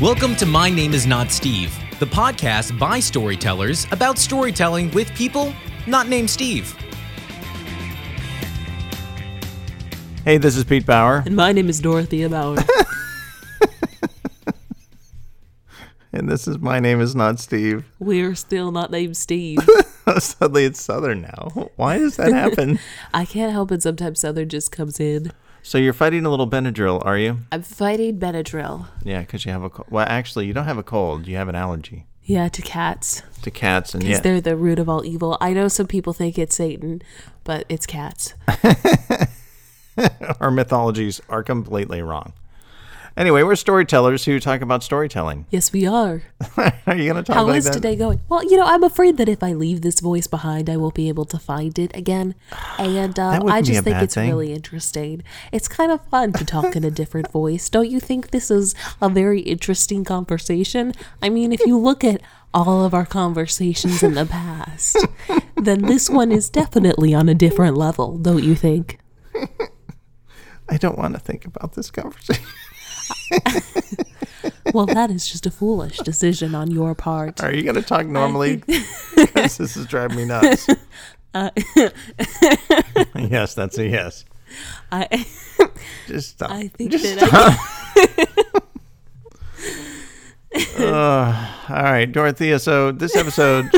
Welcome to My Name is Not Steve, the podcast by storytellers about storytelling with people not named Steve. Hey, this is Pete Bauer, And my name is Dorothea Bauer. and this is My Name is Not Steve. We're still not named Steve. Suddenly it's Southern now. Why does that happen? I can't help it. Sometimes Southern just comes in. So you're fighting a little Benadryl, are you? I'm fighting Benadryl. Yeah, because you have a cold. Well, actually, you don't have a cold. You have an allergy Yeah, to cats. to cats, and yeah, they're the root of all evil. I know some people think it's Satan, but it's cats. our mythologies are completely wrong. Anyway, we're storytellers who talk about storytelling. Yes, we are. are you going to talk How like is that? today going? Well, you know, I'm afraid that if I leave this voice behind, I won't be able to find it again. And uh, I just think it's thing. really interesting. It's kind of fun to talk in a different voice. Don't you think this is a very interesting conversation? I mean, if you look at all of our conversations in the past, then this one is definitely on a different level, don't you think? I don't want to think about this conversation. Well, that is just a foolish decision on your part. Are you going to talk normally? Because this is driving me nuts. Uh, yes, that's a yes. I, Just stop. I think Just that I, Uh, all right, Dorothea. So this episode,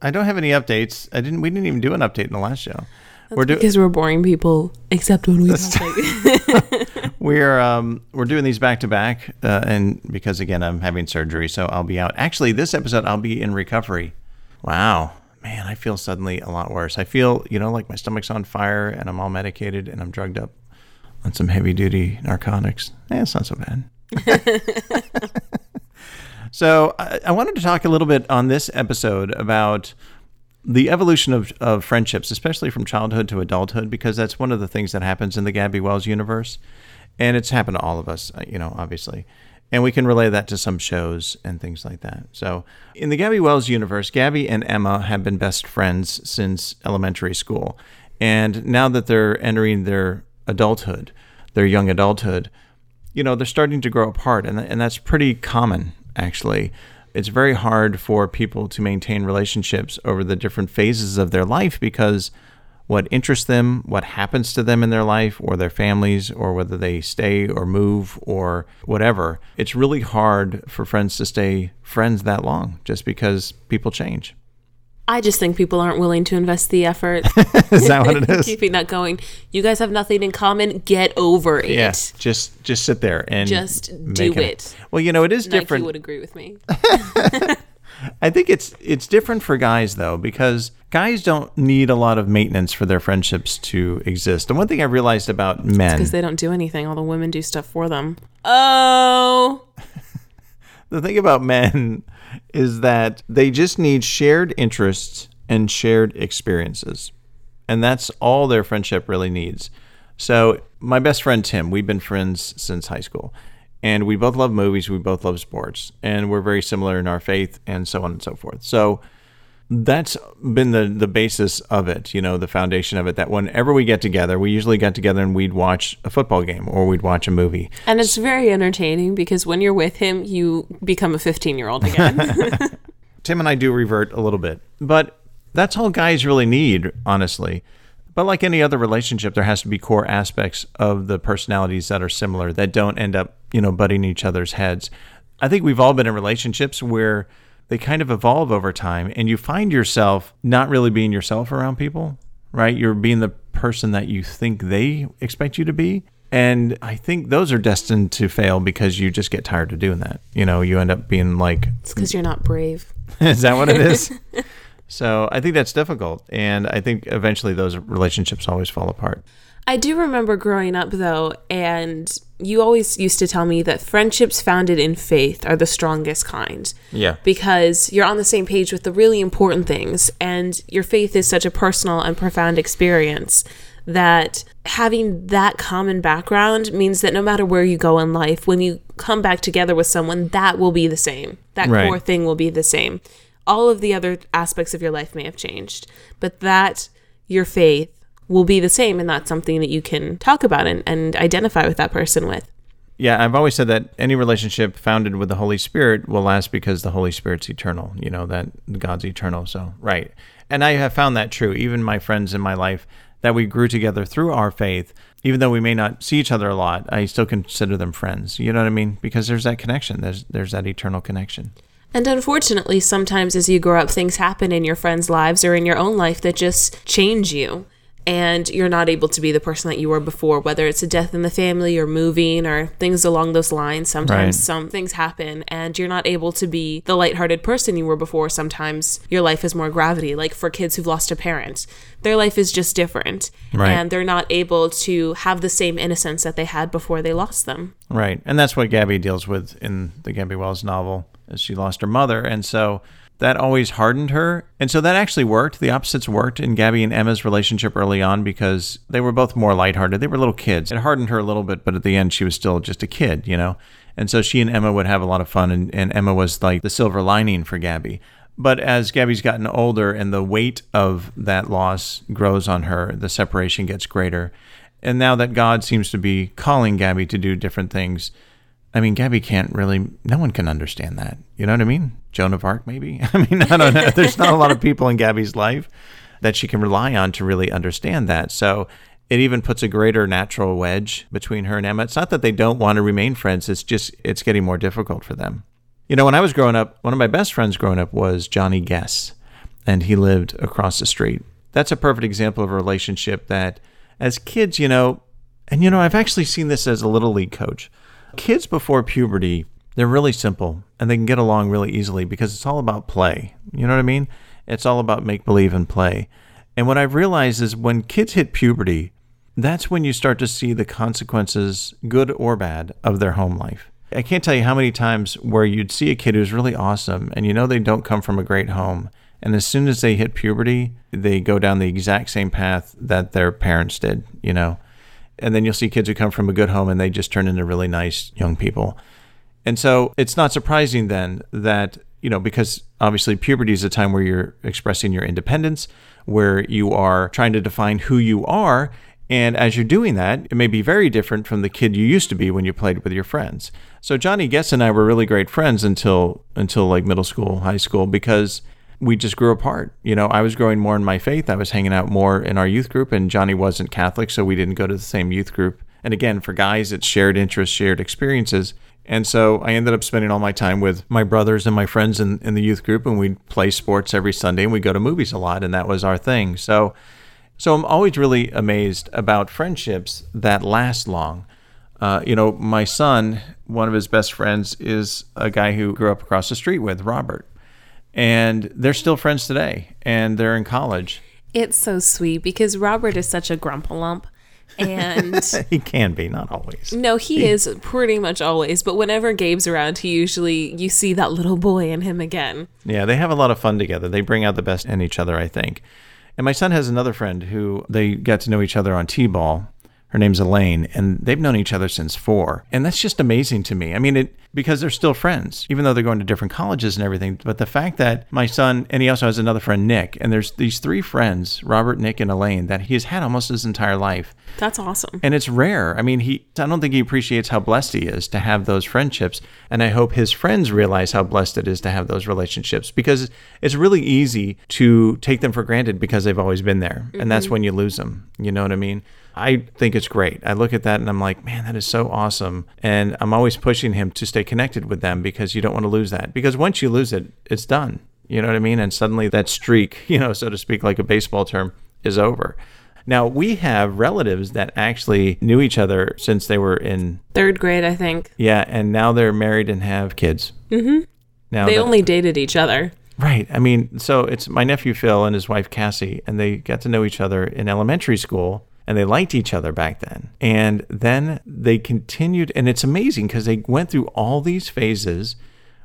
I don't have any updates. I didn't. We didn't even do an update in the last show. We're doing. because we're boring people, except when we talk We're um we're doing these back to back, uh, and because again I'm having surgery, so I'll be out. Actually, this episode I'll be in recovery. Wow, man, I feel suddenly a lot worse. I feel you know like my stomach's on fire, and I'm all medicated, and I'm drugged up on some heavy duty narcotics. Eh, it's not so bad. So I, I wanted to talk a little bit on this episode about the evolution of, of friendships, especially from childhood to adulthood, because that's one of the things that happens in the Gabby Wells universe. And it's happened to all of us, uh, you know, obviously. And we can relay that to some shows and things like that. So in the Gabby Wells universe, Gabby and Emma have been best friends since elementary school. And now that they're entering their adulthood, their young adulthood, you know, they're starting to grow apart, and, and that's pretty common, actually. It's very hard for people to maintain relationships over the different phases of their life because what interests them, what happens to them in their life or their families, or whether they stay or move or whatever, it's really hard for friends to stay friends that long just because people change. I just think people aren't willing to invest the effort Is that what it is? keeping that going. You guys have nothing in common. Get over it. Yeah, just just sit there and Just do it. Well, you know, it is Nike different. would agree with me. I think it's it's different for guys though because guys don't need a lot of maintenance for their friendships to exist. And one thing I realized about men, Because they don't do anything. All the women do stuff for them. Oh. The thing about men is that they just need shared interests and shared experiences. And that's all their friendship really needs. So, my best friend Tim, we've been friends since high school. And we both love movies, we both love sports, and we're very similar in our faith and so on and so forth. So, that's been the the basis of it, you know, the foundation of it that whenever we get together, we usually get together and we'd watch a football game or we'd watch a movie. And it's very entertaining because when you're with him, you become a 15 year old again. Tim and I do revert a little bit, but that's all guys really need, honestly. But like any other relationship, there has to be core aspects of the personalities that are similar that don't end up, you know, butting each other's heads. I think we've all been in relationships where they kind of evolve over time and you find yourself not really being yourself around people, right? You're being the person that you think they expect you to be. And I think those are destined to fail because you just get tired of doing that. You know, you end up being like, it's because you're not brave. is that what it is? so I think that's difficult. And I think eventually those relationships always fall apart. I do remember growing up though, and you always used to tell me that friendships founded in faith are the strongest kind. Yeah. Because you're on the same page with the really important things, and your faith is such a personal and profound experience that having that common background means that no matter where you go in life, when you come back together with someone, that will be the same. That Right. core thing will be the same. All of the other aspects of your life may have changed, but that your faith will be the same and that's something that you can talk about and, and identify with that person with Yeah, I've always said that any relationship founded with the Holy Spirit will last because the Holy Spirit's eternal. You know that God's eternal. So right, and I have found that true. Even my friends in my life that we grew together through our faith, even though we may not see each other a lot, I still consider them friends. You know what I mean? Because there's that connection. There's there's that eternal connection. And unfortunately, sometimes as you grow up, things happen in your friends' lives or in your own life that just change you. And you're not able to be the person that you were before, whether it's a death in the family or moving or things along those lines. Sometimes Right. some things happen and you're not able to be the lighthearted person you were before. Sometimes your life has more gravity, like for kids who've lost a parent. Their life is just different. Right. And they're not able to have the same innocence that they had before they lost them. Right. And that's what Gabby deals with in the Gabby Wells novel, as she lost her mother. And so that always hardened her. And so that actually worked. The opposites worked in Gabby and Emma's relationship early on because they were both more lighthearted. They were little kids. It hardened her a little bit, but at the end, she was still just a kid, you know? And so she and Emma would have a lot of fun, and, and Emma was like the silver lining for Gabby. But as Gabby's gotten older and the weight of that loss grows on her, the separation gets greater. And now that God seems to be calling Gabby to do different things, I mean, Gabby can't really, no one can understand that. You know what I mean? Joan of Arc, maybe? I mean, I don't know. There's not a lot of people in Gabby's life that she can rely on to really understand that. So it even puts a greater natural wedge between her and Emma. It's not that they don't want to remain friends, it's just, it's getting more difficult for them. You know, when I was growing up, one of my best friends growing up was Johnny Guess, and he lived across the street. That's a perfect example of a relationship that, as kids, you know, and you know, I've actually seen this as a little league coach. Kids before puberty, they're really simple and they can get along really easily because it's all about play. You know what I mean? It's all about make believe and play. And what I've realized is when kids hit puberty, that's when you start to see the consequences, good or bad, of their home life. I can't tell you how many times where you'd see a kid who's really awesome and you know they don't come from a great home. And as soon as they hit puberty, they go down the exact same path that their parents did, you know. And then you'll see kids who come from a good home and they just turn into really nice young people. And so it's not surprising then that, you know, because obviously puberty is a time where you're expressing your independence, where you are trying to define who you are. And as you're doing that, it may be very different from the kid you used to be when you played with your friends. So Johnny Guess and I were really great friends until until like middle school, high school, because we just grew apart. You know, I was growing more in my faith. I was hanging out more in our youth group, and Johnny wasn't Catholic, so we didn't go to the same youth group. And again, for guys, it's shared interests, shared experiences. And so I ended up spending all my time with my brothers and my friends in, in the youth group, and we'd play sports every Sunday, and we'd go to movies a lot, and that was our thing. So, so I'm always really amazed about friendships that last long. Uh, you know, my son, one of his best friends, is a guy who grew up across the street with Robert, and they're still friends today, and they're in college. It's so sweet because Robert is such a grumpalump. And He can be, not always. no, he is pretty much always, but whenever Gabe's around, he usually, you see that little boy in him again. Yeah, they have a lot of fun together. They bring out the best in each other, I think. And my son has another friend who they got to know each other on T-ball. Her name's Elaine, and they've known each other since four. And that's just amazing to me. I mean, it because they're still friends, even though they're going to different colleges and everything. But the fact that my son, and he also has another friend, Nick, and there's these three friends, Robert, Nick, and Elaine, that he has had almost his entire life. That's awesome. And it's rare. I mean, he I don't think he appreciates how blessed he is to have those friendships. And I hope his friends realize how blessed it is to have those relationships because it's really easy to take them for granted because they've always been there. And that's mm-hmm. when you lose them. You know what I mean? I think it's great. I look at that and I'm like, man, that is so awesome. And I'm always pushing him to stay connected with them because you don't want to lose that. Because once you lose it, it's done. You know what I mean? And suddenly that streak, you know, so to speak, like a baseball term, is over. Now, we have relatives that actually knew each other since they were in, Third grade, I think. yeah, and now they're married and have kids. Mm-hmm. Now They that- only dated each other. Right. I mean, so it's my nephew Phil and his wife Cassie, and they got to know each other in elementary school, and they liked each other back then. And then they continued, and it's amazing because they went through all these phases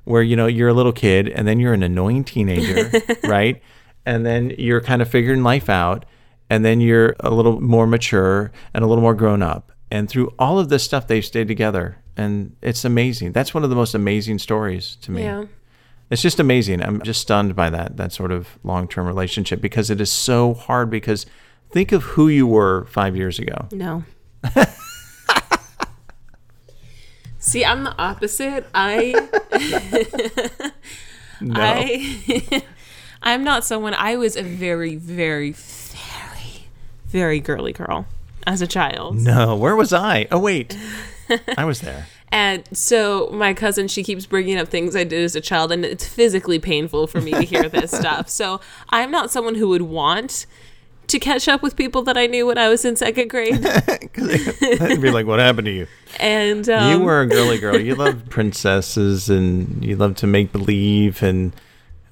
where, you know, you're a little kid, and then you're an annoying teenager, right? And then you're kind of figuring life out, and then you're a little more mature and a little more grown up. And through all of this stuff, they've stayed together. And it's amazing. That's one of the most amazing stories to me. Yeah. It's just amazing. I'm just stunned by that that sort of long-term relationship because it is so hard because think of who you were 5 years ago. No. See, I'm the opposite. I No. I I'm not someone I was a very, very, very, very girly girl as a child. no. Where was I? Oh wait, I was there. And so my cousin, she keeps bringing up things I did as a child, and it's physically painful for me to hear this stuff. So I'm not someone who would want to catch up with people that I knew when I was in second grade. I'd be like, what happened to you? And um, you were a girly girl. You loved princesses and you loved to make believe and.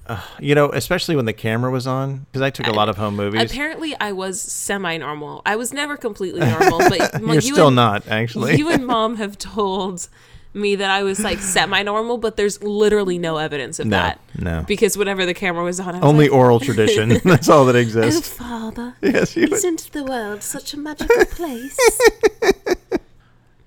Uh, you know, especially when the camera was on, because I took a lot of home movies. apparently I was semi-normal. I was never completely normal, but You're you still and- not, actually. You and mom have told me that I was like semi-normal, but there's literally no evidence of No, that. no. Because whenever the camera was on, was Only like, oral tradition. That's all that Oh, exists. father, Yes, you would. isn't the world such a magical place?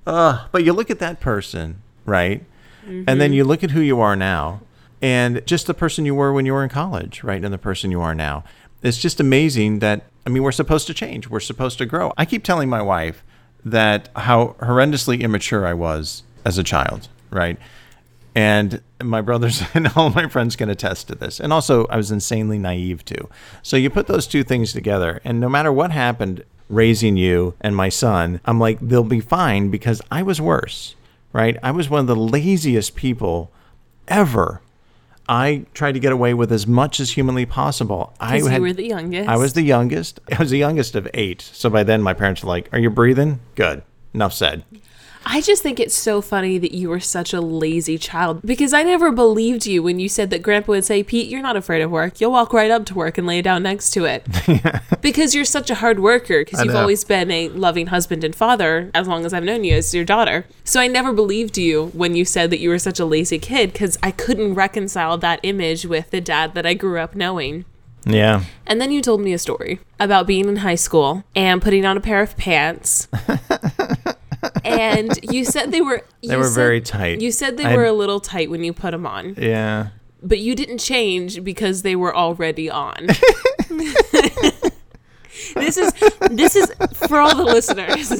Uh, but you look at that person, right? And Mm-hmm. then you look at who you are now and just the person you were when you were in college, right? And the person you are now. It's just amazing that, I mean, we're supposed to change. We're supposed to grow. I keep telling my wife that how horrendously immature I was as a child, right? And my brothers and all my friends can attest to this. And also, I was insanely naive too. So you put those two things together, and no matter what happened raising you and my son, I'm like, they'll be fine because I was worse, right? I was one of the laziest people ever. I tried to get away with as much as humanly possible. I had, you were the youngest. I was the youngest. I was the youngest of eight. So by then, my parents were like, Are you breathing? Good. Enough said. I just think it's so funny that you were such a lazy child because I never believed you when you said that grandpa would say, Pete, you're not afraid of work. You'll walk right up to work and lay down next to it. because you're such a hard worker because you've know. always been a loving husband and father as long as I've known you as your daughter. So I never believed you when you said that you were such a lazy kid because I couldn't reconcile that image with the dad that I grew up knowing. Yeah. And then you told me a story about being in high school and putting on a pair of pants. and you said they were They were said- very tight. You said they I- were a little tight when you put them on, Yeah. but you didn't change because they were already on. this is this is for all the listeners.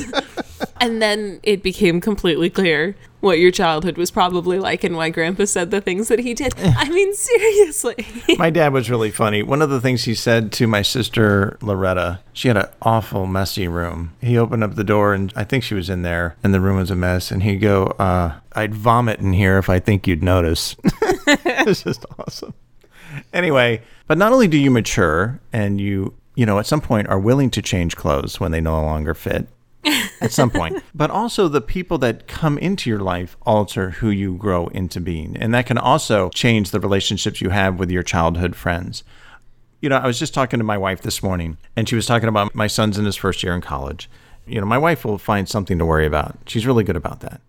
And then it became completely clear what your childhood was probably like and why grandpa said the things that he did. I mean seriously. My dad was really funny. One of the things he said to my sister Loretta, she had an awful messy room. He opened up the door and I think she was in there and the room was a mess. And he'd go, uh, I'd vomit in here if I think you'd notice. it's just awesome. Anyway, but not only do you mature and you, you know, at some point are willing to change clothes when they no longer fit, at some point. But also the people that come into your life alter who you grow into being. And that can also change the relationships you have with your childhood friends. You know, I was just talking to my wife this morning, and she was talking about my son's in his first year in college. You know, my wife will find something to worry about. She's really good about that.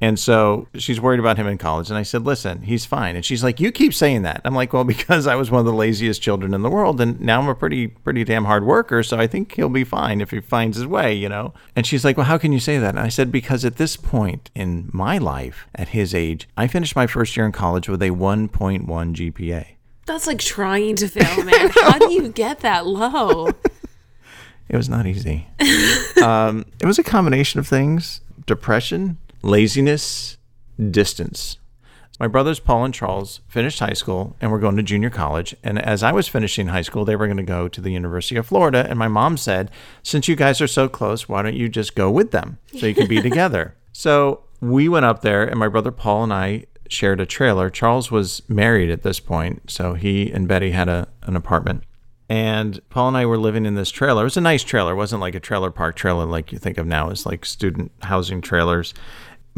And so she's worried about him in college. And I said, listen, he's fine. And she's like, you keep saying that. I'm like, well, because I was one of the laziest children in the world. And now I'm a pretty, pretty damn hard worker. So I think he'll be fine if he finds his way, you know? And she's like, well, how can you say that? And I said, because at this point in my life, at his age, I finished my first year in college with a 1.1 GPA. That's like trying to fail, man. How do you get that low? It was not easy. um, it was a combination of things depression, laziness, distance. My brothers, Paul and Charles, finished high school and were going to junior college. And as I was finishing high school, they were going to go to the University of Florida. And my mom said, Since you guys are so close, why don't you just go with them so you can be together? So we went up there, and my brother Paul and I shared a trailer. Charles was married at this point, so he and Betty had a, an apartment. And Paul and I were living in this trailer. It was a nice trailer. It wasn't like a trailer park trailer like you think of now as like student housing trailers.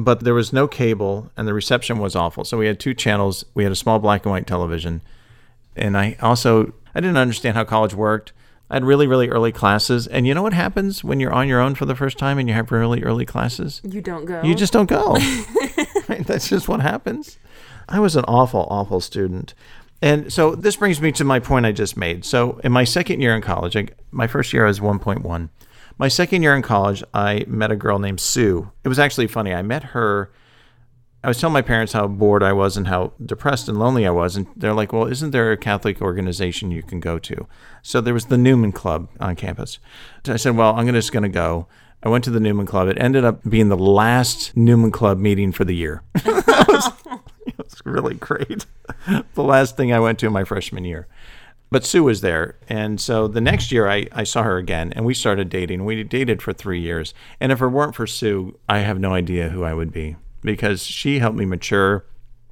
But there was no cable and the reception was awful. So we had two channels. We had a small black and white television. And I also I didn't understand how college worked. I had really, really early classes. And you know what happens when you're on your own for the first time and you have really early classes? You don't go. You just don't go. Right? That's just what happens. I was an awful, awful student. And so this brings me to my point I just made. So in my second year in college, I, my first year I was 1.1. My second year in college, I met a girl named Sue. It was actually funny. I met her. I was telling my parents how bored I was and how depressed and lonely I was. And they're like, well, isn't there a Catholic organization you can go to? So there was the Newman Club on campus. So I said, well, I'm just going to go. I went to the Newman Club. It ended up being the last Newman Club meeting for the year. it, was, it was really great. The last thing I went to in my freshman year. But Sue was there. And so the next year I, I saw her again and we started dating. We dated for three years. And if it weren't for Sue, I have no idea who I would be because she helped me mature.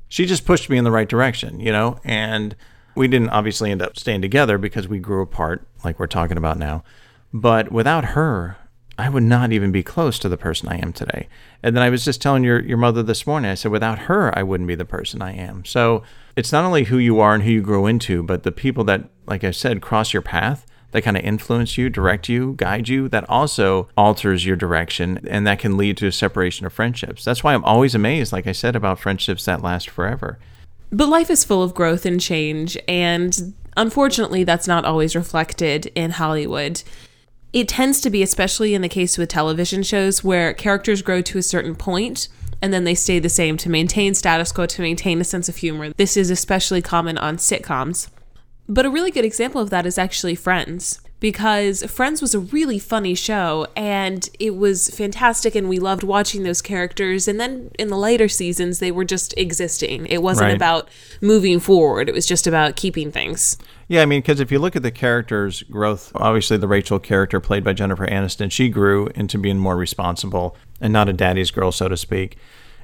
She just pushed me in the right direction, you know? And we didn't obviously end up staying together because we grew apart, like we're talking about now. But without her, I would not even be close to the person I am today. And then I was just telling your, your mother this morning, I said, without her, I wouldn't be the person I am. So it's not only who you are and who you grow into, but the people that, like I said, cross your path, that kind of influence you, direct you, guide you, that also alters your direction. And that can lead to a separation of friendships. That's why I'm always amazed, like I said, about friendships that last forever. But life is full of growth and change, and unfortunately, that's not always reflected in Hollywood. It tends to be, especially in the case with television shows, where characters grow to a certain point and then they stay the same to maintain status quo, to maintain a sense of humor. This is especially common on sitcoms. But a really good example of that is actually Friends because Friends was a really funny show and it was fantastic and we loved watching those characters and then in the later seasons they were just existing. It wasn't Right. about moving forward, it was just about keeping things. Yeah, I mean, because if you look at the characters' growth, obviously the Rachel character played by Jennifer Aniston, she grew into being more responsible and not a daddy's girl, so to speak.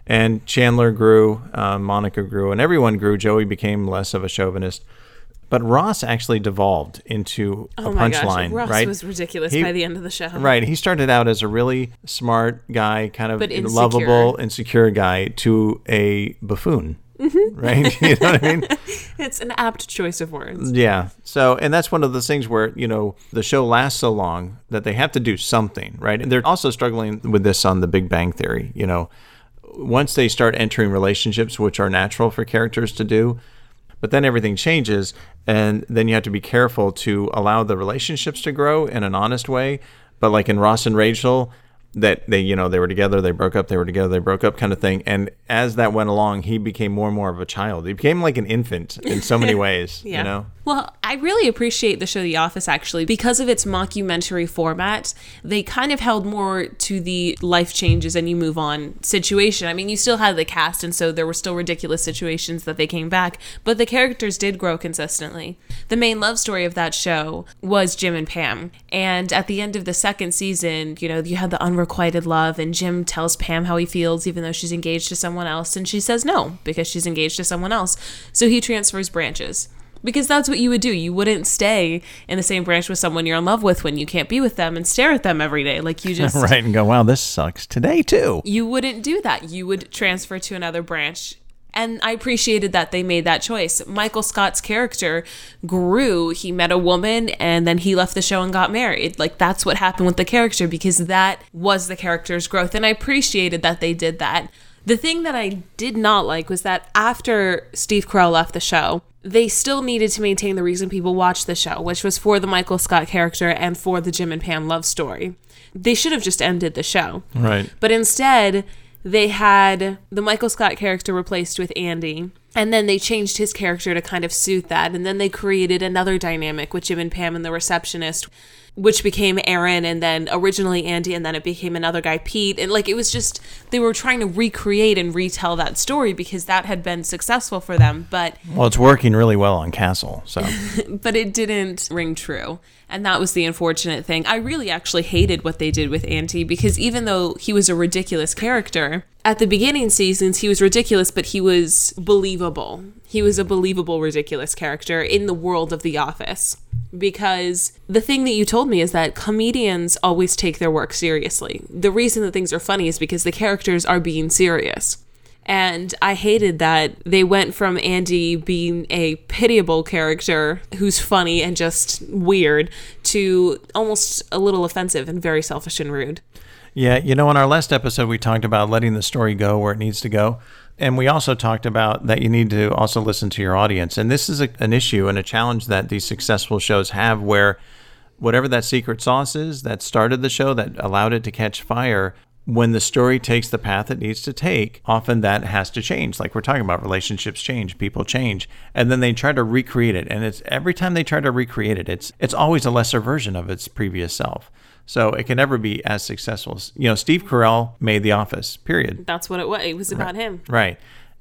And Chandler grew, uh, Monica grew, and everyone grew. Joey became less of a chauvinist. But Ross actually devolved into a Oh my punchline, Ross right? was ridiculous He- by the end of the show. Right. He started out as a really smart guy, kind of insecure. lovable, insecure guy, to a buffoon. Mm-hmm. Right? you know what I mean? It's an apt choice of words. Yeah. So, and that's one of those things where, you know, the show lasts so long that they have to do something, right? And they're also struggling with this on the Big Bang Theory. You know, once they start entering relationships, which are natural for characters to do, but then everything changes. And then you have to be careful to allow the relationships to grow in an honest way. But like in Ross and Rachel, that they, you know, they were together, they broke up, they were together, they broke up kind of thing. And as that went along, he became more and more of a child. He became like an infant in so many ways, you know? Well, I really appreciate the show The Office actually because of its mockumentary format. They kind of held more to the life changes and you move on situation. I mean, you still had the cast, and so there were still ridiculous situations that they came back, but the characters did grow consistently. The main love story of that show was Jim and Pam. And at the end of the second season, you know, you had the unrequited love, and Jim tells Pam how he feels even though she's engaged to someone else, and she says no because she's engaged to someone else. So he transfers branches because that's what you would do. You wouldn't stay in the same branch with someone you're in love with when you can't be with them and stare at them every day. Like you just Right. And go, wow, this sucks today too. you wouldn't do that. You would transfer to another branch. And I appreciated that they made that choice. Michael Scott's character grew. He met a woman and then he left the show and got married. Like that's what happened with the character because that was the character's growth. And I appreciated that they did that. The thing that I did not like was that after Steve Carell left the show, they still needed to maintain the reason people watched the show, which was for the Michael Scott character and for the Jim and Pam love story. They should have just ended the show. Right. But instead, they had the Michael Scott character replaced with Andy. And then they changed his character to kind of suit that. And then they created another dynamic with Jim and Pam and the receptionist, which became Erin. And then originally Andy. And then it became another guy, Pete. And like it was just, they were trying to recreate and retell that story because that had been successful for them. But Well, it's working really well on Castle. So, but it didn't ring true. And that was the unfortunate thing. I really actually hated what they did with Andy because even though he was a ridiculous character, at the beginning seasons he was ridiculous, but he was believable. He was a believable, ridiculous character in the world of The Office. Because the thing that you told me is that comedians always take their work seriously. The reason that things are funny is because the characters are being serious. And I hated that they went from Andy being a pitiable character who's funny and just weird to almost a little offensive and very selfish and rude. yeah, you know, in our last episode, we talked about letting the story go where it needs to go. And we also talked about that you need to also listen to your audience. And this is a, an issue and a challenge that these successful shows have where whatever that secret sauce is that started the show, that allowed it to catch fire, when the story takes the path it needs to take, often that has to change. Like we're talking about, relationships change, people change, and then they try to recreate it. And it's every time they try to recreate it, it's it's always a lesser version of its previous self. So it can never be as successful. You know, Steve Carell made The Office, period. That's what it was. It was about him. Right.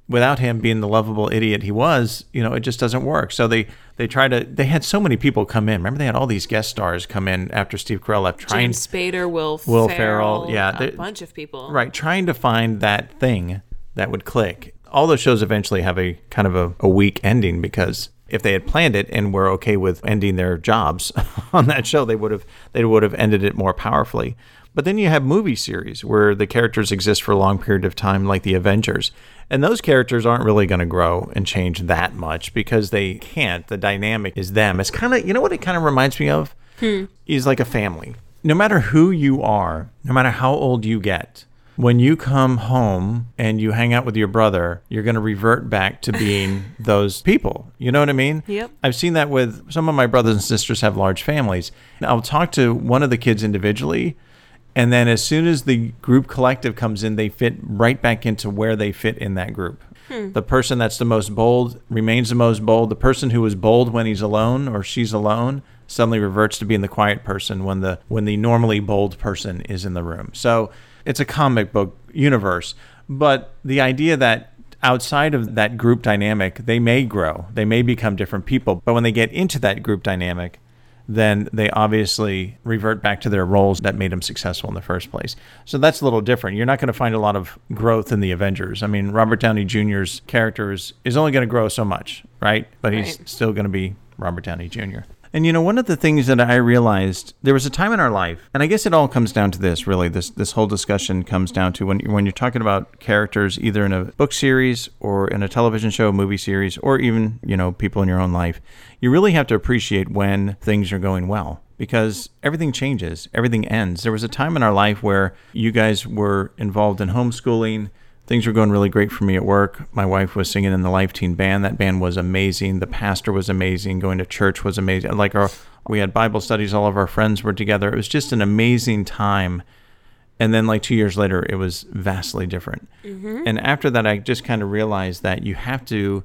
Without him being the lovable idiot he was, you know, it just doesn't work. So they they try to. They had so many people come in. Remember, they had all these guest stars come in after Steve Carell left, trying James Spader, Will, Will Ferrell, Ferrell, yeah, a bunch of people. right, trying to find that thing that would click. All those shows eventually have a kind of a, a weak ending because if they had planned it and were okay with ending their jobs on that show, they would have they would have ended it more powerfully. But then you have movie series where the characters exist for a long period of time, like the Avengers. And those characters aren't really going to grow and change that much because they can't. The dynamic is them. It's kind of, you know what it kind of reminds me of? Hmm. Is like a family. No matter who you are, no matter how old you get, when you come home and you hang out with your brother, you're going to revert back to being those people. You know what I mean? Yep. I've seen that with some of my brothers and sisters have large families. I'll talk to one of the kids individually, and then as soon as the group collective comes in, they fit right back into where they fit in that group. Hmm. The person that's the most bold remains the most bold. The person who was bold when he's alone or she's alone suddenly reverts to being the quiet person when the when the normally bold person is in the room. So it's a comic book universe, but the idea that outside of that group dynamic, they may grow, they may become different people, but when they get into that group dynamic, then they obviously revert back to their roles that made them successful in the first place. So that's a little different. You're not going to find a lot of growth in the Avengers. I mean, Robert Downey Jr.'s character is, is only going to grow so much, right? But he's Right. still going to be Robert Downey Jr. And you know, one of the things that I realized there was a time in our life, and I guess it all comes down to this. Really, this this whole discussion comes down to when when you're talking about characters, either in a book series or in a television show, movie series, or even you know people in your own life. You really have to appreciate when things are going well because everything changes, everything ends. There was a time in our life where you guys were involved in homeschooling things were going really great for me at work. My wife was singing in the Life Teen band. That band was amazing. The pastor was amazing. Going to church was amazing. Like our, we had Bible studies. All of our friends were together. It was just an amazing time. And then, like two years later, it was vastly different. Mm-hmm. And after that, I just kind of realized that you have to,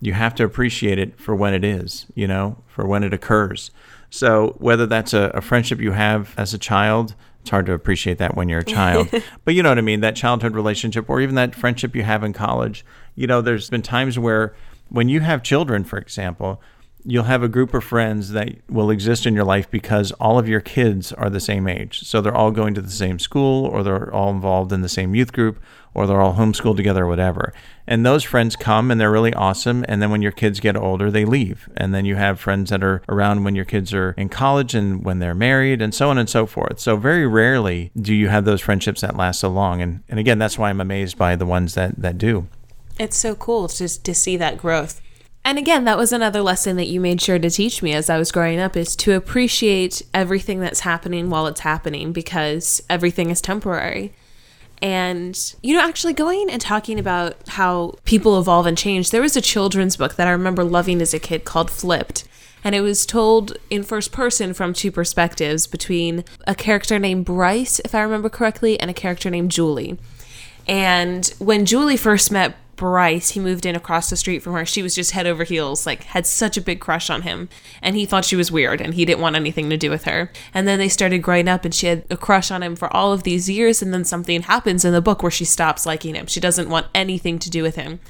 you have to appreciate it for when it is. You know, for when it occurs. So whether that's a, a friendship you have as a child, it's hard to appreciate that when you're a child. but you know what I mean, that childhood relationship or even that friendship you have in college. You know, there's been times where when you have children, for example, you'll have a group of friends that will exist in your life because all of your kids are the same age. So they're all going to the same school or they're all involved in the same youth group or they're all homeschooled together or whatever. And those friends come and they're really awesome. And then when your kids get older, they leave. And then you have friends that are around when your kids are in college and when they're married and so on and so forth. So very rarely do you have those friendships that last so long. And, and again, that's why I'm amazed by the ones that, that do. It's so cool just to see that growth. And again, that was another lesson that you made sure to teach me as I was growing up is to appreciate everything that's happening while it's happening because everything is temporary. And, you know, actually going and talking about how people evolve and change, there was a children's book that I remember loving as a kid called Flipped. And it was told in first person from two perspectives between a character named Bryce, if I remember correctly, and a character named Julie. And when Julie first met Bryce, he moved in across the street from her. She was just head over heels, like had such a big crush on him. And he thought she was weird and he didn't want anything to do with her. And then they started growing up and she had a crush on him for all of these years. And then something happens in the book where she stops liking him. She doesn't want anything to do with him.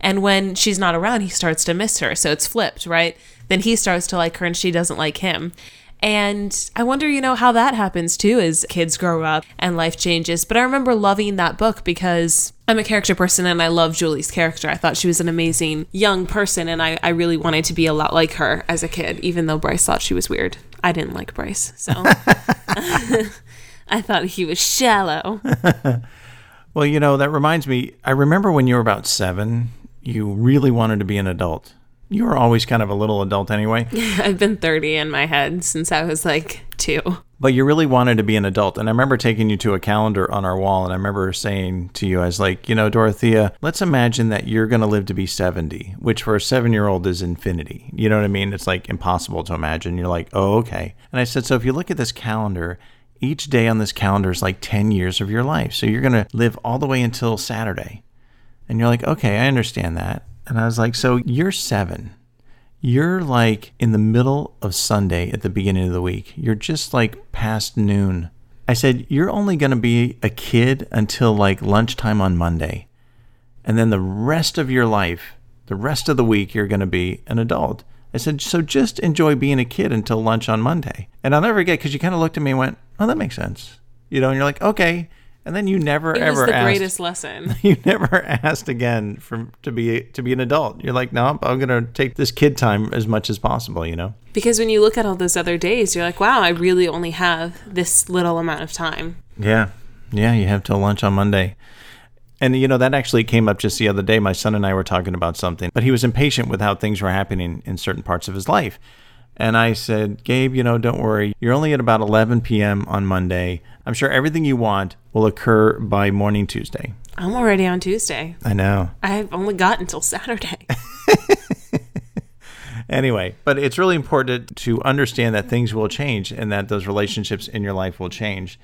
And when she's not around, he starts to miss her. So it's flipped, right? Then he starts to like her and she doesn't like him. And I wonder, you know, how that happens too as kids grow up and life changes. But I remember loving that book because I'm a character person and I love Julie's character. I thought she was an amazing young person and I, I really wanted to be a lot like her as a kid, even though Bryce thought she was weird. I didn't like Bryce, so I thought he was shallow. Well, you know, that reminds me, I remember when you were about seven, you really wanted to be an adult. You were always kind of a little adult anyway, I've been 30 in my head since I was like two. but you really wanted to be an adult. And I remember taking you to a calendar on our wall, and I remember saying to you, I was like, you know, Dorothea, let's imagine that you're going to live to be 70, which for a seven year old is infinity. You know what I mean? It's like impossible to imagine. You're like, oh, okay. And I said, so if you look at this calendar, each day on this calendar is like 10 years of your life. So you're going to live all the way until Saturday. And you're like, okay, I understand that. And I was like, so you're seven. you're like in the middle of Sunday at the beginning of the week. You're just like past noon. I said, You're only going to be a kid until like lunchtime on Monday. And then the rest of your life, the rest of the week, you're going to be an adult. I said, So just enjoy being a kid until lunch on Monday. And I'll never forget because you kind of looked at me and went, Oh, that makes sense. You know, and you're like, Okay. And then you never It ever was the asked, greatest lesson. you never asked again from to be to be an adult. You're like, no, I'm gonna take this kid time as much as possible. You know. Because when you look at all those other days, you're like, wow, I really only have this little amount of time. Yeah, yeah. You have till lunch on Monday. And you know that actually came up just the other day. My son and I were talking about something, but he was impatient with how things were happening in certain parts of his life. And I said, Gabe, you know, don't worry. You're only at about 11 p.m. on Monday. I'm sure everything you want will occur by morning Tuesday. I'm already on Tuesday. I know. I've only got until Saturday. Anyway, but it's really important to understand that things will change and that those relationships in your life will change.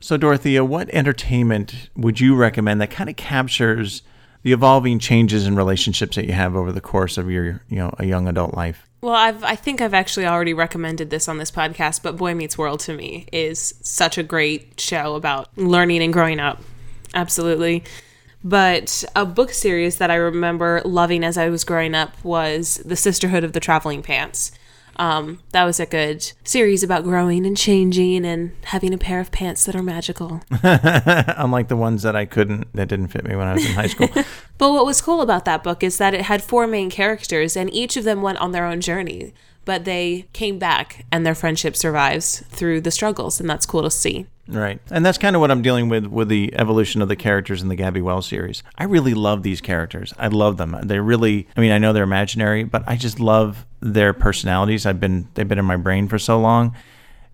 So, Dorothea, what entertainment would you recommend that kind of captures the evolving changes in relationships that you have over the course of your, you know, a young adult life? Well, I've I think I've actually already recommended this on this podcast, but Boy Meets World to me is such a great show about learning and growing up. Absolutely. But a book series that I remember loving as I was growing up was The Sisterhood of the Traveling Pants. Um, that was a good series about growing and changing and having a pair of pants that are magical. Unlike the ones that I couldn't, that didn't fit me when I was in high school. But what was cool about that book is that it had four main characters, and each of them went on their own journey, but they came back and their friendship survives through the struggles, and that's cool to see. Right. And that's kind of what I'm dealing with with the evolution of the characters in the Gabby Wells series. I really love these characters. I love them. They really I mean, I know they're imaginary, but I just love their personalities. I've been they've been in my brain for so long.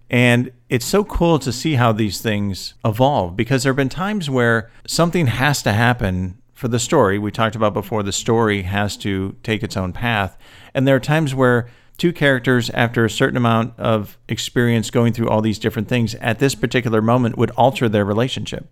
And it's so cool to see how these things evolve because there have been times where something has to happen for the story. We talked about before the story has to take its own path. And there are times where two characters, after a certain amount of experience going through all these different things, at this particular moment would alter their relationship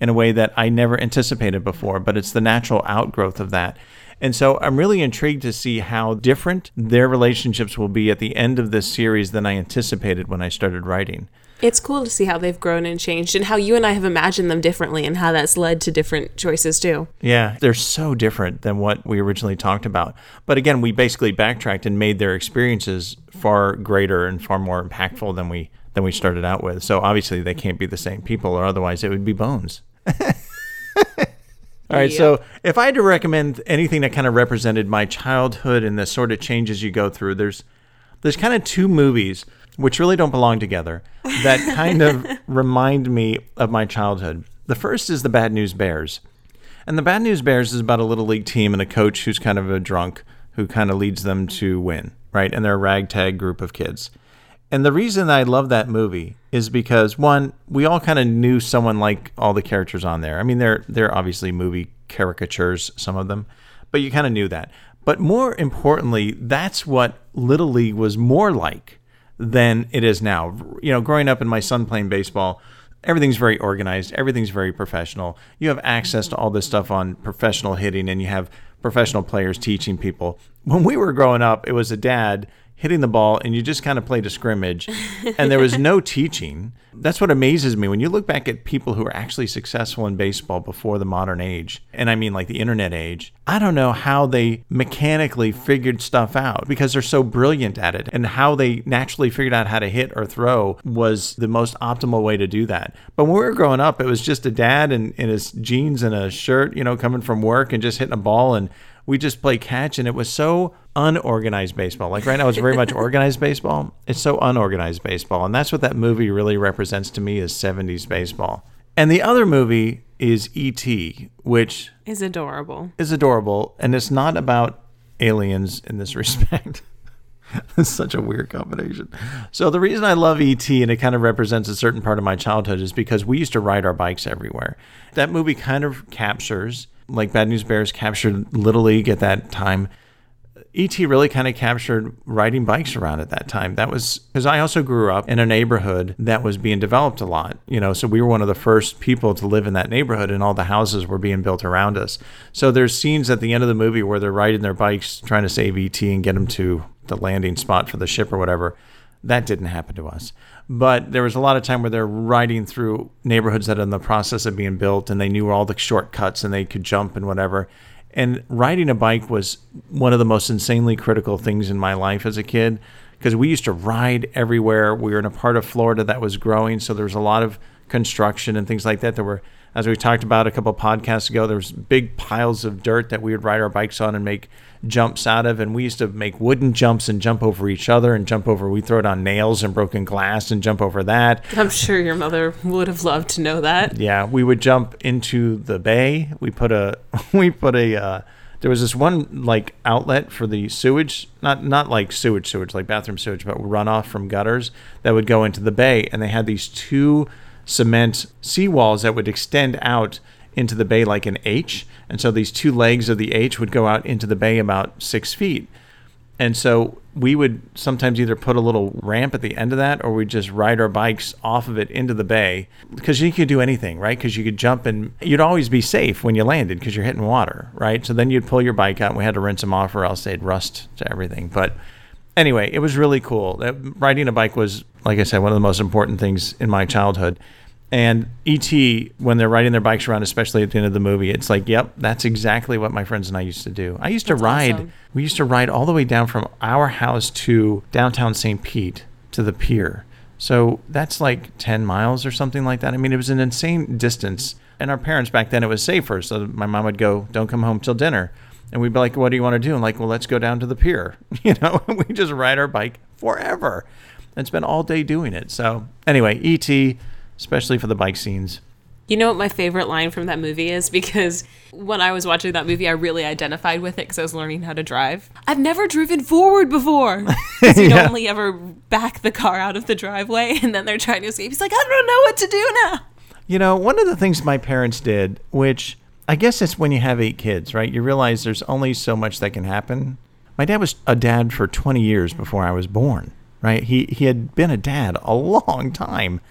in a way that I never anticipated before, but it's the natural outgrowth of that. And so I'm really intrigued to see how different their relationships will be at the end of this series than I anticipated when I started writing. It's cool to see how they've grown and changed and how you and I have imagined them differently and how that's led to different choices too. Yeah, they're so different than what we originally talked about. But again, we basically backtracked and made their experiences far greater and far more impactful than we than we started out with. So obviously they can't be the same people or otherwise it would be bones. All right, so if I had to recommend anything that kind of represented my childhood and the sort of changes you go through, there's there's kind of two movies which really don't belong together that kind of remind me of my childhood. The first is the Bad News Bears. And the Bad News Bears is about a little league team and a coach who's kind of a drunk who kind of leads them to win, right? And they're a ragtag group of kids. And the reason I love that movie is because one, we all kind of knew someone like all the characters on there. I mean, they're they're obviously movie caricatures, some of them, but you kind of knew that. But more importantly, that's what Little League was more like than it is now. You know, growing up and my son playing baseball, everything's very organized, everything's very professional. You have access to all this stuff on professional hitting and you have professional players teaching people. When we were growing up, it was a dad hitting the ball and you just kind of played a scrimmage and there was no teaching. That's what amazes me when you look back at people who are actually successful in baseball before the modern age. And I mean like the internet age. I don't know how they mechanically figured stuff out because they're so brilliant at it and how they naturally figured out how to hit or throw was the most optimal way to do that. But when we were growing up, it was just a dad in, in his jeans and a shirt, you know, coming from work and just hitting a ball and we just play catch and it was so unorganized baseball. Like right now it's very much organized baseball. It's so unorganized baseball. And that's what that movie really represents to me is 70s baseball. And the other movie is E.T., which Is adorable. is adorable and it's not about aliens in this respect. it's such a weird combination. So the reason I love ET and it kind of represents a certain part of my childhood is because we used to ride our bikes everywhere. That movie kind of captures like Bad News Bears captured Little League at that time. ET really kind of captured riding bikes around at that time. That was because I also grew up in a neighborhood that was being developed a lot, you know, so we were one of the first people to live in that neighborhood and all the houses were being built around us. So there's scenes at the end of the movie where they're riding their bikes trying to save ET and get him to the landing spot for the ship or whatever. That didn't happen to us. But there was a lot of time where they're riding through neighborhoods that are in the process of being built and they knew all the shortcuts and they could jump and whatever. And riding a bike was one of the most insanely critical things in my life as a kid because we used to ride everywhere. We were in a part of Florida that was growing, so there was a lot of construction and things like that. There were, as we talked about a couple podcasts ago, there was big piles of dirt that we would ride our bikes on and make jumps out of. And we used to make wooden jumps and jump over each other and jump over. We throw it on nails and broken glass and jump over that. I'm sure your mother would have loved to know that. Yeah, we would jump into the bay. We put a we put a uh, there was this one like outlet for the sewage, not not like sewage sewage like bathroom sewage, but runoff from gutters that would go into the bay, and they had these two cement seawalls that would extend out into the bay like an H, and so these two legs of the H would go out into the bay about six feet. And so we would sometimes either put a little ramp at the end of that or we'd just ride our bikes off of it into the bay because you could do anything, right? Because you could jump and you'd always be safe when you landed because you're hitting water, right? So then you'd pull your bike out and we had to rinse them off or else they'd rust to everything. But anyway, it was really cool. Riding a bike was, like I said, one of the most important things in my childhood. And ET, when they're riding their bikes around, especially at the end of the movie, it's like, yep, that's exactly what my friends and I used to do. I used to ride. awesome. We used to ride all the way down from our house to downtown St. Pete to the pier. So that's like 10 miles or something like that. I mean, it was an insane distance. And our parents back then, it was safer. So my mom would go, don't come home till dinner. And we'd be like, what do you want to do? And like, well, let's go down to the pier. You know, and we just ride our bike forever and spend all day doing it. So anyway, ET, especially for the bike scenes. You know what my favorite line from that movie is? Because when I was watching that movie, I really identified with it because I was learning how to drive. I've never driven forward before. 'Cause you'd Yeah. only ever back the car out of the driveway and then they're trying to escape. He's like, I don't know what to do now. You know, one of the things my parents did, which I guess it's when you have eight kids, right? You realize there's only so much that can happen. My dad was a dad for 20 years before I was born, right? He he had been a dad a long time.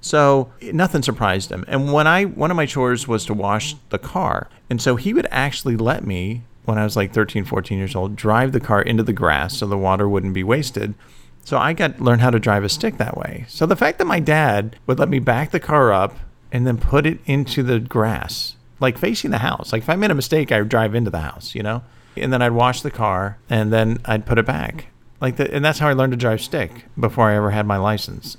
So nothing surprised him. And when I one of my chores was to wash the car. And so he would actually let me when I was like 13, 14 years old, drive the car into the grass so the water wouldn't be wasted. So I got learned how to drive a stick that way. So the fact that my dad would let me back the car up and then put it into the grass, like facing the house. Like if I made a mistake, I would drive into the house, you know? And then I'd wash the car and then I'd put it back. Like the, and that's how I learned to drive stick before I ever had my license.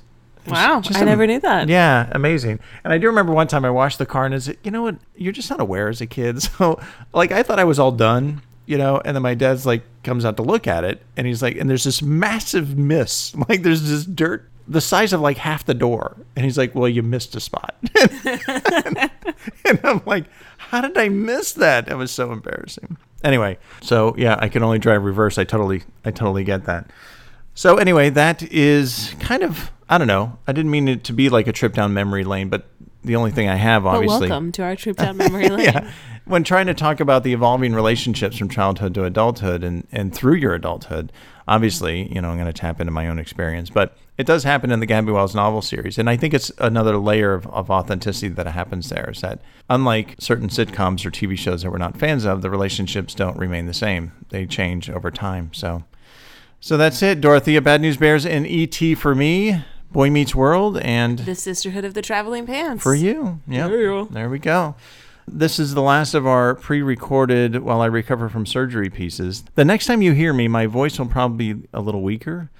Wow, I never knew that. Yeah, amazing. And I do remember one time I washed the car and it's you know what, you're just not aware as a kid. So like I thought I was all done, you know, and then my dad's like comes out to look at it and he's like and there's this massive miss. Like there's this dirt the size of like half the door. And he's like, Well, you missed a spot. and I'm like, How did I miss that? That was so embarrassing. Anyway, so yeah, I can only drive reverse. I totally I totally get that. So anyway, that is kind of I don't know. I didn't mean it to be like a trip down memory lane, but the only thing I have obviously. But welcome to our trip down memory lane. yeah. When trying to talk about the evolving relationships from childhood to adulthood and, and through your adulthood, obviously, you know, I'm going to tap into my own experience, but it does happen in the Gabby Wells novel series. And I think it's another layer of, of authenticity that happens there is that unlike certain sitcoms or TV shows that we're not fans of, the relationships don't remain the same. They change over time. So, so that's it. Dorothea, Bad News Bears, and E.T. for me, Boy Meets World, and The Sisterhood of the Traveling Pants. for you. Yep. There you go. There we go. This is the last of our pre recorded while I recover from surgery pieces. The next time you hear me, my voice will probably be a little weaker.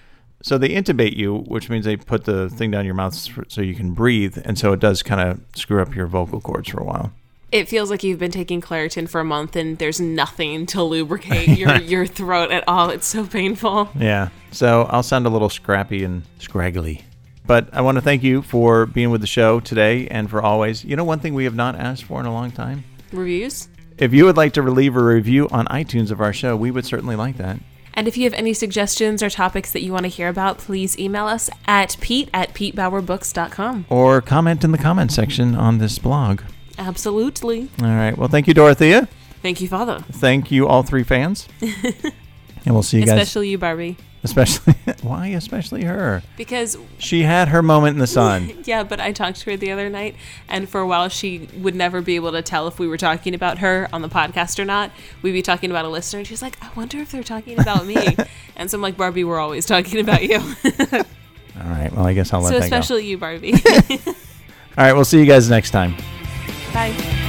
So they intubate you, which means they put the thing down your mouth so you can breathe. And so it does kind of screw up your vocal cords for a while. It feels like you've been taking Claritin for a month and there's nothing to lubricate your, your throat at all. It's so painful. Yeah. So I'll sound a little scrappy and scraggly. But I want to thank you for being with the show today and for always. You know, one thing we have not asked for in a long time? Reviews? If you would like to leave a review on iTunes of our show, we would certainly like that. And if you have any suggestions or topics that you want to hear about, please email us at pete at petebauerbooks.com. Or comment in the comment section on this blog. Absolutely. All right. Well, thank you, Dorothea. Thank you, Father. Thank you, all three fans. and we'll see you guys. Especially you, Barbie. Especially why especially her? Because She had her moment in the sun. Yeah, but I talked to her the other night, and for a while she would never be able to tell if we were talking about her on the podcast or not. We'd be talking about a listener, and she's like, "I wonder if they're talking about me." and so I'm like, "Barbie, we're always talking about you." All right. Well, I guess I'll let so that go. So, especially you, Barbie. All right. We'll see you guys next time. Bye.